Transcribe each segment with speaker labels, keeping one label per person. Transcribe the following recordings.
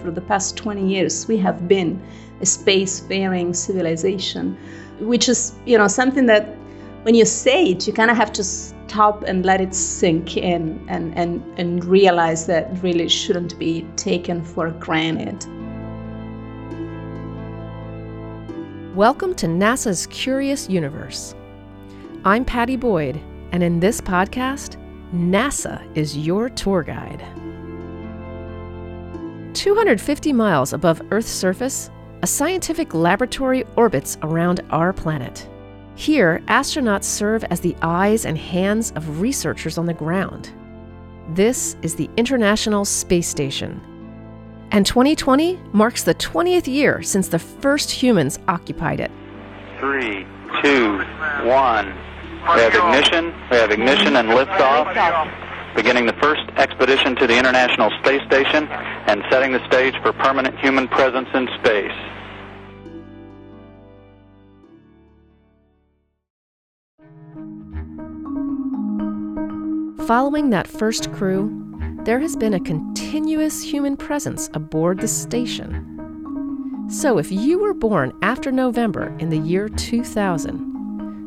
Speaker 1: for the past 20 years, we have been a spacefaring civilization, which is, you know, something that when you say it, you kind of have to stop and let it sink in and, and, and realize that really shouldn't be taken for granted.
Speaker 2: Welcome to NASA's Curious Universe. I'm Padi Boyd, and in this podcast, NASA is your tour guide. 250 miles above Earth's surface, a scientific laboratory orbits around our planet. Here, astronauts serve as the eyes and hands of researchers on the ground. This is the International Space Station. And 2020 marks the 20th year since the first humans occupied it.
Speaker 3: Three, two, one. We have ignition. We have ignition and liftoff. Beginning the first expedition to the International Space Station and setting the stage for permanent human presence in space.
Speaker 2: Following that first crew, there has been a continuous human presence aboard the station. So, if you were born after November in the year 2000,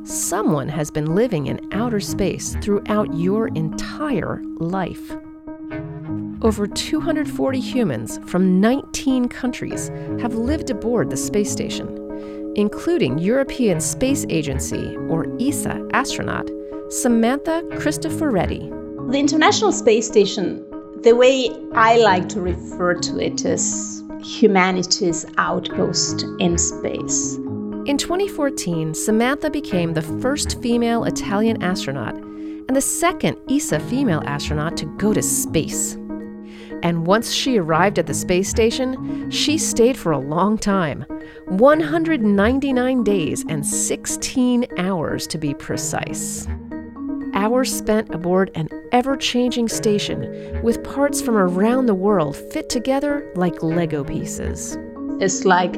Speaker 2: Someone has been living in outer space throughout your entire life. Over 240 humans from 19 countries have lived aboard the space station, including European Space Agency, or ESA, astronaut Samantha Cristoforetti.
Speaker 1: The International Space Station, the way I like to refer to it is humanity's outpost in space.
Speaker 2: In 2014, Samantha became the first female Italian astronaut and the second ESA female astronaut to go to space. And once she arrived at the space station, she stayed for a long time 199 days and 16 hours to be precise. Hours spent aboard an ever changing station with parts from around the world fit together like Lego pieces.
Speaker 1: It's like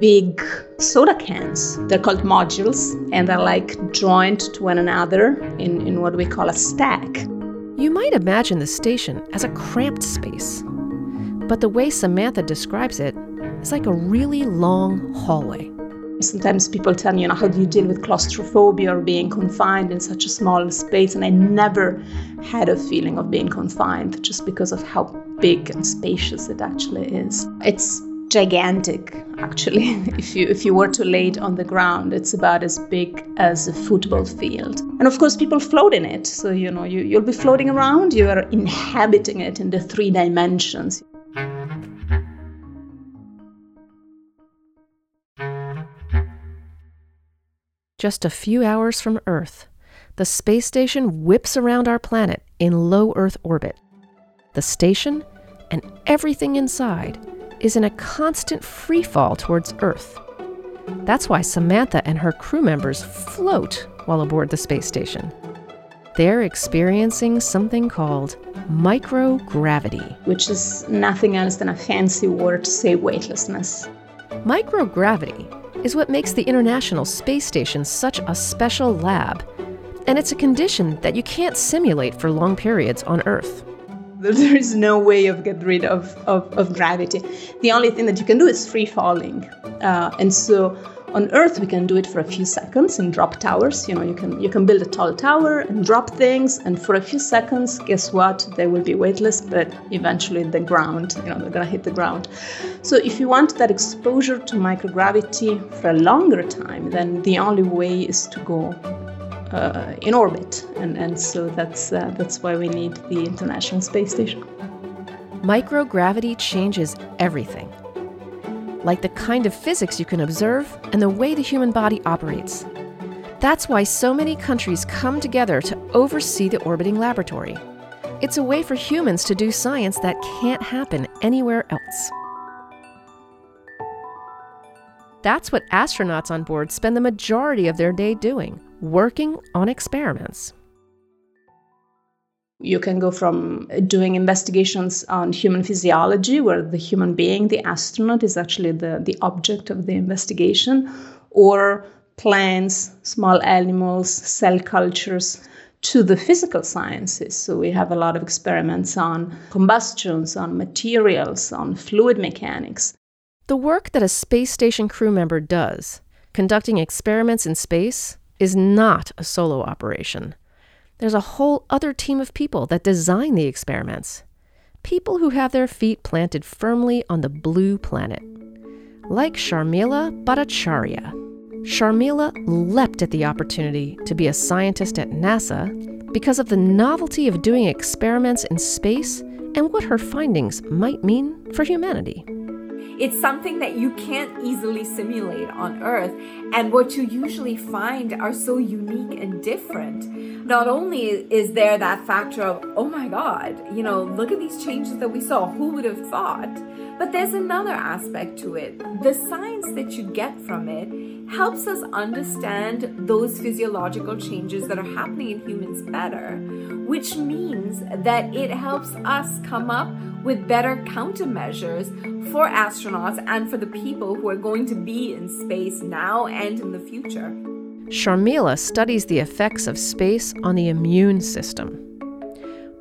Speaker 1: big soda cans. They're called modules and they're like joined to one another in, in what we call a stack.
Speaker 2: You might imagine the station as a cramped space, but the way Samantha describes it is like a really long hallway.
Speaker 1: Sometimes people tell me, you know, how do you deal with claustrophobia or being confined in such a small space? And I never had a feeling of being confined just because of how big and spacious it actually is. It's gigantic actually. If you if you were to lay it on the ground it's about as big as a football field. And of course people float in it. So you know you, you'll be floating around. You are inhabiting it in the three dimensions.
Speaker 2: Just a few hours from earth the space station whips around our planet in low earth orbit. The station and everything inside is in a constant free fall towards Earth. That's why Samantha and her crew members float while aboard the space station. They're experiencing something called microgravity,
Speaker 1: which is nothing else than a fancy word to say weightlessness.
Speaker 2: Microgravity is what makes the International Space Station such a special lab, and it's a condition that you can't simulate for long periods on Earth.
Speaker 1: There is no way of get rid of, of, of gravity. The only thing that you can do is free falling. Uh, and so on Earth, we can do it for a few seconds in drop towers. You know, you can you can build a tall tower and drop things, and for a few seconds, guess what? They will be weightless, but eventually the ground, you know, they're gonna hit the ground. So if you want that exposure to microgravity for a longer time, then the only way is to go uh, in orbit, and and so that's uh, that's why we need the International Space Station.
Speaker 2: Microgravity changes everything, like the kind of physics you can observe and the way the human body operates. That's why so many countries come together to oversee the orbiting laboratory. It's a way for humans to do science that can't happen anywhere else. That's what astronauts on board spend the majority of their day doing working on experiments.
Speaker 1: You can go from doing investigations on human physiology, where the human being, the astronaut, is actually the, the object of the investigation, or plants, small animals, cell cultures, to the physical sciences. So we have a lot of experiments on combustions, on materials, on fluid mechanics.
Speaker 2: The work that a space station crew member does, conducting experiments in space, is not a solo operation. There's a whole other team of people that design the experiments. People who have their feet planted firmly on the blue planet. Like Sharmila Bhattacharya. Sharmila leapt at the opportunity to be a scientist at NASA because of the novelty of doing experiments in space and what her findings might mean for humanity.
Speaker 4: It's something that you can't easily simulate on Earth, and what you usually find are so unique and different. Not only is there that factor of, oh my God, you know, look at these changes that we saw, who would have thought? But there's another aspect to it. The science that you get from it helps us understand those physiological changes that are happening in humans better, which means that it helps us come up with better countermeasures for astronauts and for the people who are going to be in space now and in the future.
Speaker 2: Sharmila studies the effects of space on the immune system.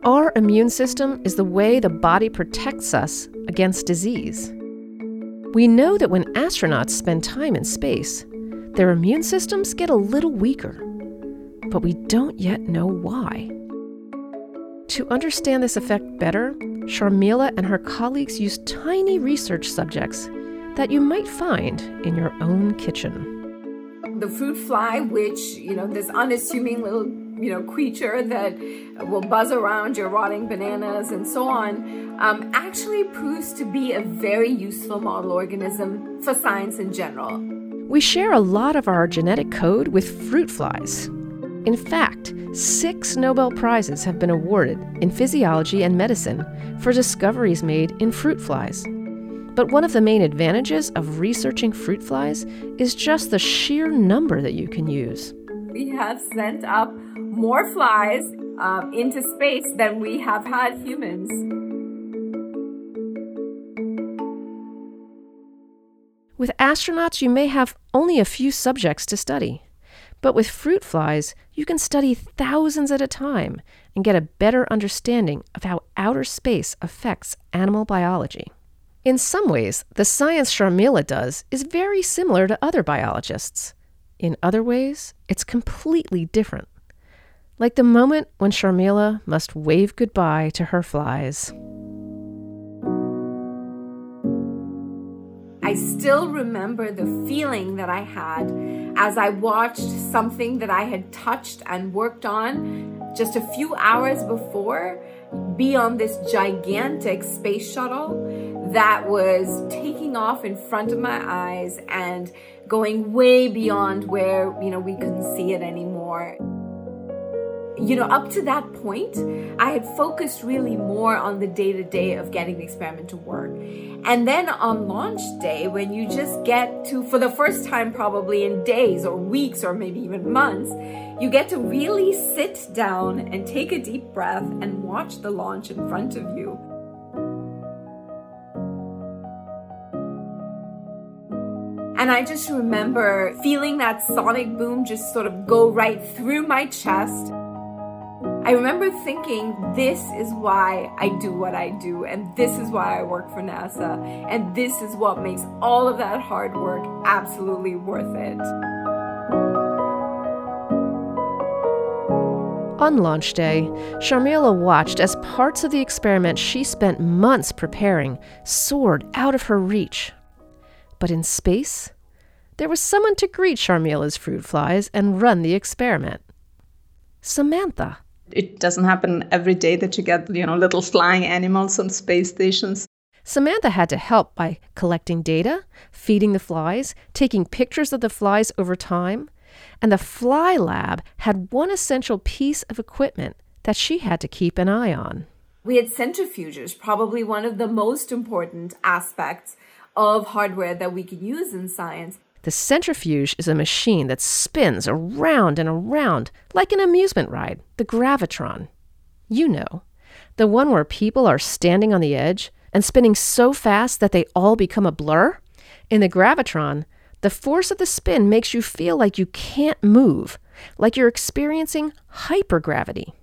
Speaker 2: Our immune system is the way the body protects us against disease. We know that when astronauts spend time in space, their immune systems get a little weaker, but we don't yet know why. To understand this effect better, Sharmila and her colleagues used tiny research subjects that you might find in your own kitchen.
Speaker 4: The fruit fly, which, you know, this unassuming little, you know, creature that will buzz around your rotting bananas and so on, um, actually proves to be a very useful model organism for science in general.
Speaker 2: We share a lot of our genetic code with fruit flies. In fact, six Nobel Prizes have been awarded in physiology and medicine for discoveries made in fruit flies. But one of the main advantages of researching fruit flies is just the sheer number that you can use.
Speaker 4: We have sent up more flies um, into space than we have had humans.
Speaker 2: With astronauts, you may have only a few subjects to study. But with fruit flies, you can study thousands at a time and get a better understanding of how outer space affects animal biology. In some ways, the science Sharmila does is very similar to other biologists. In other ways, it's completely different. Like the moment when Sharmila must wave goodbye to her flies.
Speaker 4: I still remember the feeling that I had as I watched something that I had touched and worked on just a few hours before be on this gigantic space shuttle that was taking off in front of my eyes and going way beyond where, you know, we couldn't see it anymore you know, up to that point, I had focused really more on the day to day of getting the experiment to work. And then on launch day, when you just get to, for the first time, probably in days or weeks or maybe even months, you get to really sit down and take a deep breath and watch the launch in front of you. And I just remember feeling that sonic boom just sort of go right through my chest. I remember thinking, this is why I do what I do, and this is why I work for NASA, and this is what makes all of that hard work absolutely worth it.
Speaker 2: On launch day, Sharmila watched as parts of the experiment she spent months preparing soared out of her reach. But in space, there was someone to greet Sharmila's fruit flies and run the experiment Samantha
Speaker 1: it doesn't happen every day that you get, you know, little flying animals on space stations.
Speaker 2: Samantha had to help by collecting data, feeding the flies, taking pictures of the flies over time, and the Fly Lab had one essential piece of equipment that she had to keep an eye on.
Speaker 4: We had centrifuges, probably one of the most important aspects of hardware that we can use in science.
Speaker 2: The centrifuge is a machine that spins around and around like an amusement ride, the gravitron. You know, the one where people are standing on the edge and spinning so fast that they all become a blur. In the gravitron, the force of the spin makes you feel like you can't move, like you're experiencing hypergravity.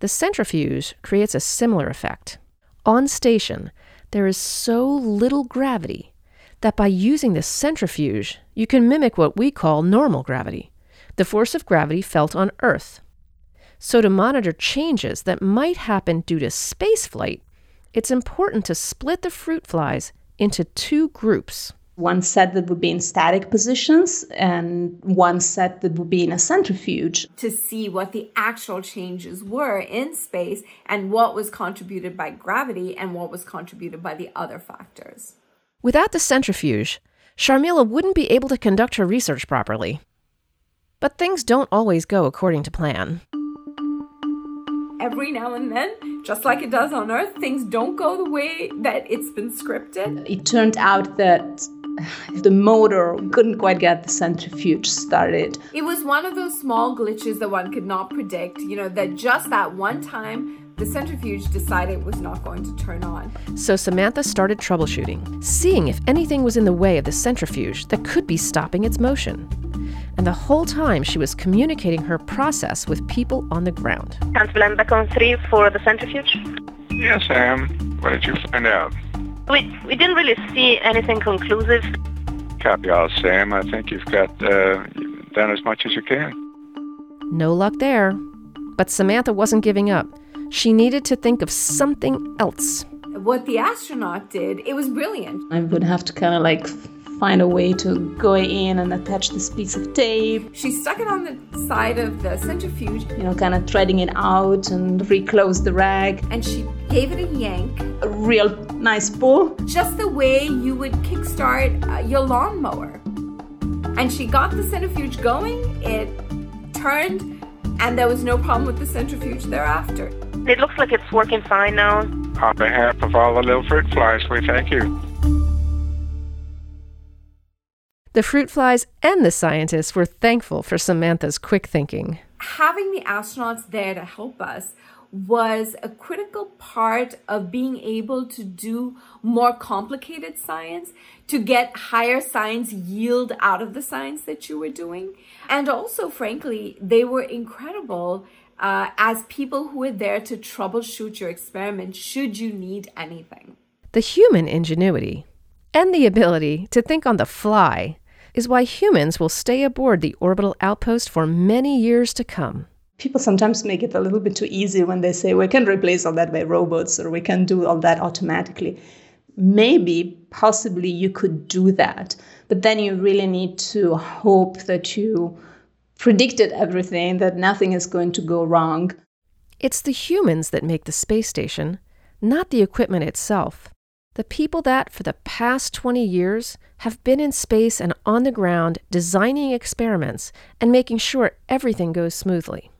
Speaker 2: The centrifuge creates a similar effect. On station, there is so little gravity that by using the centrifuge, you can mimic what we call normal gravity, the force of gravity felt on Earth. So, to monitor changes that might happen due to spaceflight, it's important to split the fruit flies into two groups
Speaker 1: one set that would be in static positions and one set that would be in a centrifuge.
Speaker 4: To see what the actual changes were in space and what was contributed by gravity and what was contributed by the other factors.
Speaker 2: Without the centrifuge, Sharmila wouldn't be able to conduct her research properly. But things don't always go according to plan
Speaker 4: every now and then, just like it does on Earth, things don't go the way that it's been scripted.
Speaker 1: It turned out that the motor couldn't quite get the centrifuge started.
Speaker 4: It was one of those small glitches that one could not predict, you know, that just that one time the centrifuge decided it was not going to turn on.
Speaker 2: So Samantha started troubleshooting, seeing if anything was in the way of the centrifuge that could be stopping its motion and the whole time she was communicating her process with people on the ground.
Speaker 5: Council back on three for the centrifuge?
Speaker 6: Yes, I am. What did you find out?
Speaker 5: We, we didn't really see anything conclusive.
Speaker 6: Copy all, Sam. I think you've got uh, done as much as you can.
Speaker 2: No luck there. But Samantha wasn't giving up. She needed to think of something else.
Speaker 4: What the astronaut did, it was brilliant.
Speaker 1: I would have to kind of like find a way to go in and attach this piece of tape.
Speaker 4: She stuck it on the side of the centrifuge.
Speaker 1: You know, kind of threading it out and reclose the rag.
Speaker 4: And she gave it a yank.
Speaker 1: A real nice pull.
Speaker 4: Just the way you would kickstart uh, your lawnmower. And she got the centrifuge going, it turned, and there was no problem with the centrifuge thereafter.
Speaker 5: It looks like it's working fine now.
Speaker 6: On behalf of all the little fruit flies, we thank you.
Speaker 2: The fruit flies and the scientists were thankful for Samantha's quick thinking.
Speaker 4: Having the astronauts there to help us was a critical part of being able to do more complicated science, to get higher science yield out of the science that you were doing. And also, frankly, they were incredible uh, as people who were there to troubleshoot your experiment should you need anything.
Speaker 2: The human ingenuity and the ability to think on the fly is why humans will stay aboard the orbital outpost for many years to come.
Speaker 1: People sometimes make it a little bit too easy when they say we can replace all that by robots or we can do all that automatically. Maybe, possibly, you could do that, but then you really need to hope that you predicted everything, that nothing is going to go wrong.
Speaker 2: It's the humans that make the space station, not the equipment itself. The people that, for the past 20 years, have been in space and on the ground designing experiments and making sure everything goes smoothly.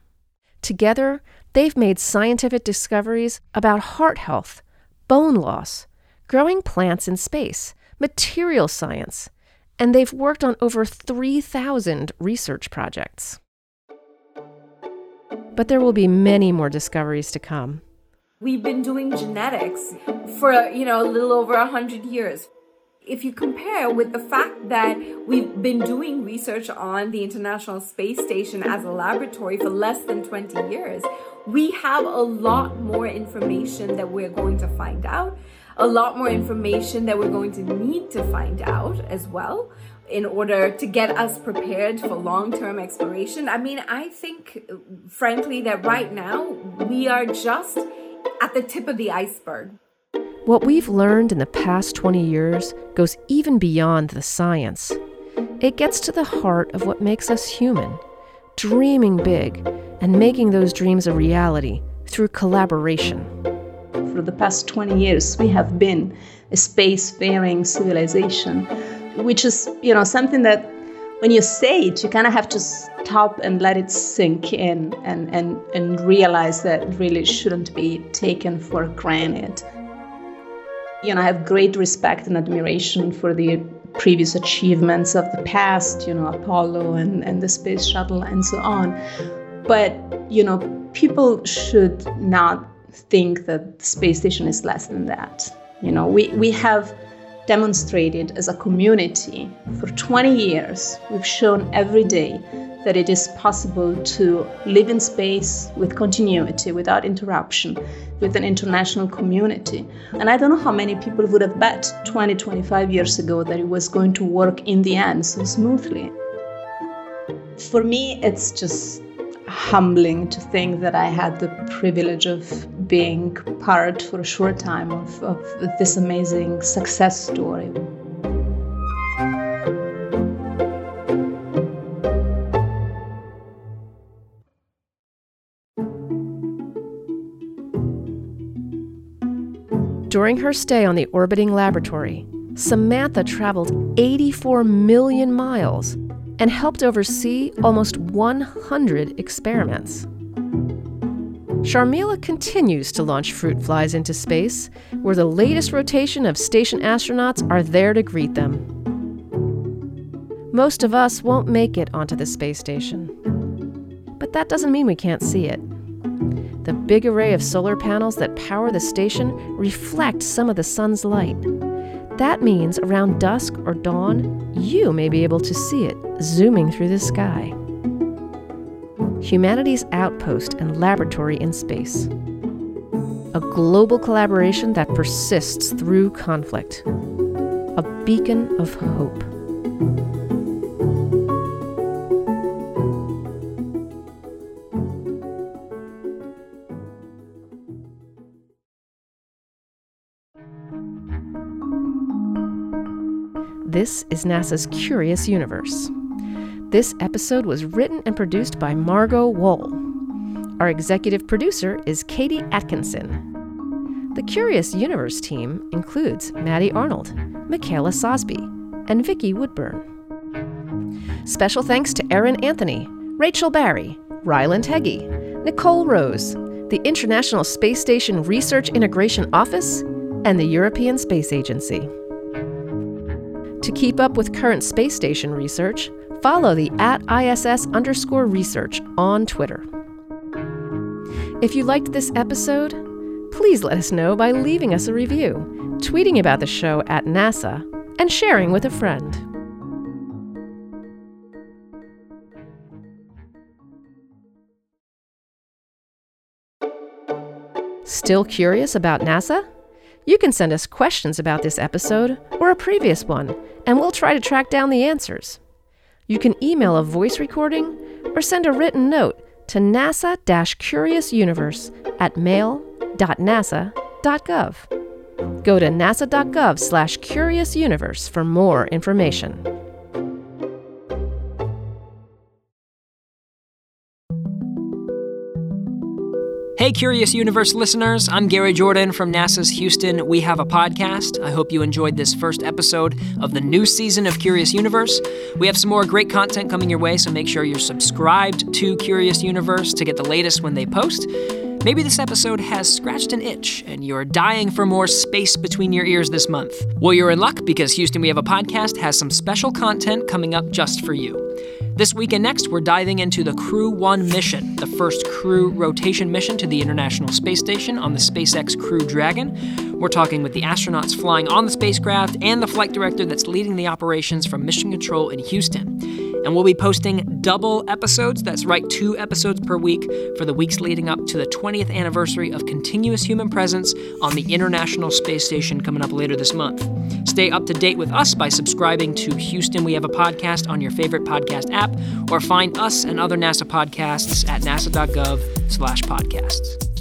Speaker 2: Together, they've made scientific discoveries about heart health, bone loss, growing plants in space, material science, and they've worked on over 3,000 research projects. But there will be many more discoveries to come.
Speaker 4: We've been doing genetics for, you know, a little over a hundred years. If you compare with the fact that we've been doing research on the International Space Station as a laboratory for less than 20 years, we have a lot more information that we're going to find out, a lot more information that we're going to need to find out as well in order to get us prepared for long term exploration. I mean, I think, frankly, that right now we are just at the tip of the iceberg.
Speaker 2: What we've learned in the past 20 years goes even beyond the science. It gets to the heart of what makes us human, dreaming big and making those dreams a reality through collaboration.
Speaker 1: For the past 20 years, we have been a spacefaring civilization, which is, you know, something that when you say it, you kind of have to stop and let it sink in and, and, and realize that really shouldn't be taken for granted. You know, I have great respect and admiration for the previous achievements of the past, you know, Apollo and, and the space shuttle and so on. But, you know, people should not think that the space station is less than that. You know, we, we have demonstrated as a community for 20 years. We've shown every day that it is possible to live in space with continuity, without interruption, with an international community. And I don't know how many people would have bet 20, 25 years ago that it was going to work in the end so smoothly. For me, it's just humbling to think that I had the privilege of being part for a short time of, of this amazing success story.
Speaker 2: During her stay on the orbiting laboratory, Samantha traveled 84 million miles and helped oversee almost 100 experiments. Sharmila continues to launch fruit flies into space, where the latest rotation of station astronauts are there to greet them. Most of us won't make it onto the space station. But that doesn't mean we can't see it. The big array of solar panels that power the station reflect some of the sun's light. That means around dusk or dawn, you may be able to see it zooming through the sky. Humanity's outpost and laboratory in space. A global collaboration that persists through conflict. A beacon of hope. This is NASA's Curious Universe. This episode was written and produced by Margot Wohl. Our executive producer is Katie Atkinson. The Curious Universe team includes Maddie Arnold, Michaela Sosby, and Vicki Woodburn. Special thanks to Erin Anthony, Rachel Barry, Ryland Heggie, Nicole Rose, the International Space Station Research Integration Office, and the European Space Agency. To keep up with current space station research, follow the at ISS underscore research on Twitter. If you liked this episode, please let us know by leaving us a review, tweeting about the show at NASA, and sharing with a friend. Still curious about NASA? You can send us questions about this episode or a previous one, and we'll try to track down the answers. You can email a voice recording or send a written note to nasa curiousuniverse at mail.nasa.gov. Go to nasa.gov slash curiousuniverse for more information.
Speaker 7: Hey, Curious Universe listeners, I'm Gary Jordan from NASA's Houston We Have a Podcast. I hope you enjoyed this first episode of the new season of Curious Universe. We have some more great content coming your way, so make sure you're subscribed to Curious Universe to get the latest when they post. Maybe this episode has scratched an itch and you're dying for more space between your ears this month. Well, you're in luck because Houston We Have a Podcast has some special content coming up just for you. This week and next, we're diving into the Crew 1 mission, the first crew rotation mission to the International Space Station on the SpaceX Crew Dragon. We're talking with the astronauts flying on the spacecraft and the flight director that's leading the operations from Mission Control in Houston. And we'll be posting double episodes, that's right, two episodes per week for the weeks leading up to the 20th anniversary of continuous human presence on the International Space Station coming up later this month. Stay up to date with us by subscribing to Houston We Have a Podcast on your favorite podcast app, or find us and other NASA podcasts at nasa.gov slash podcasts.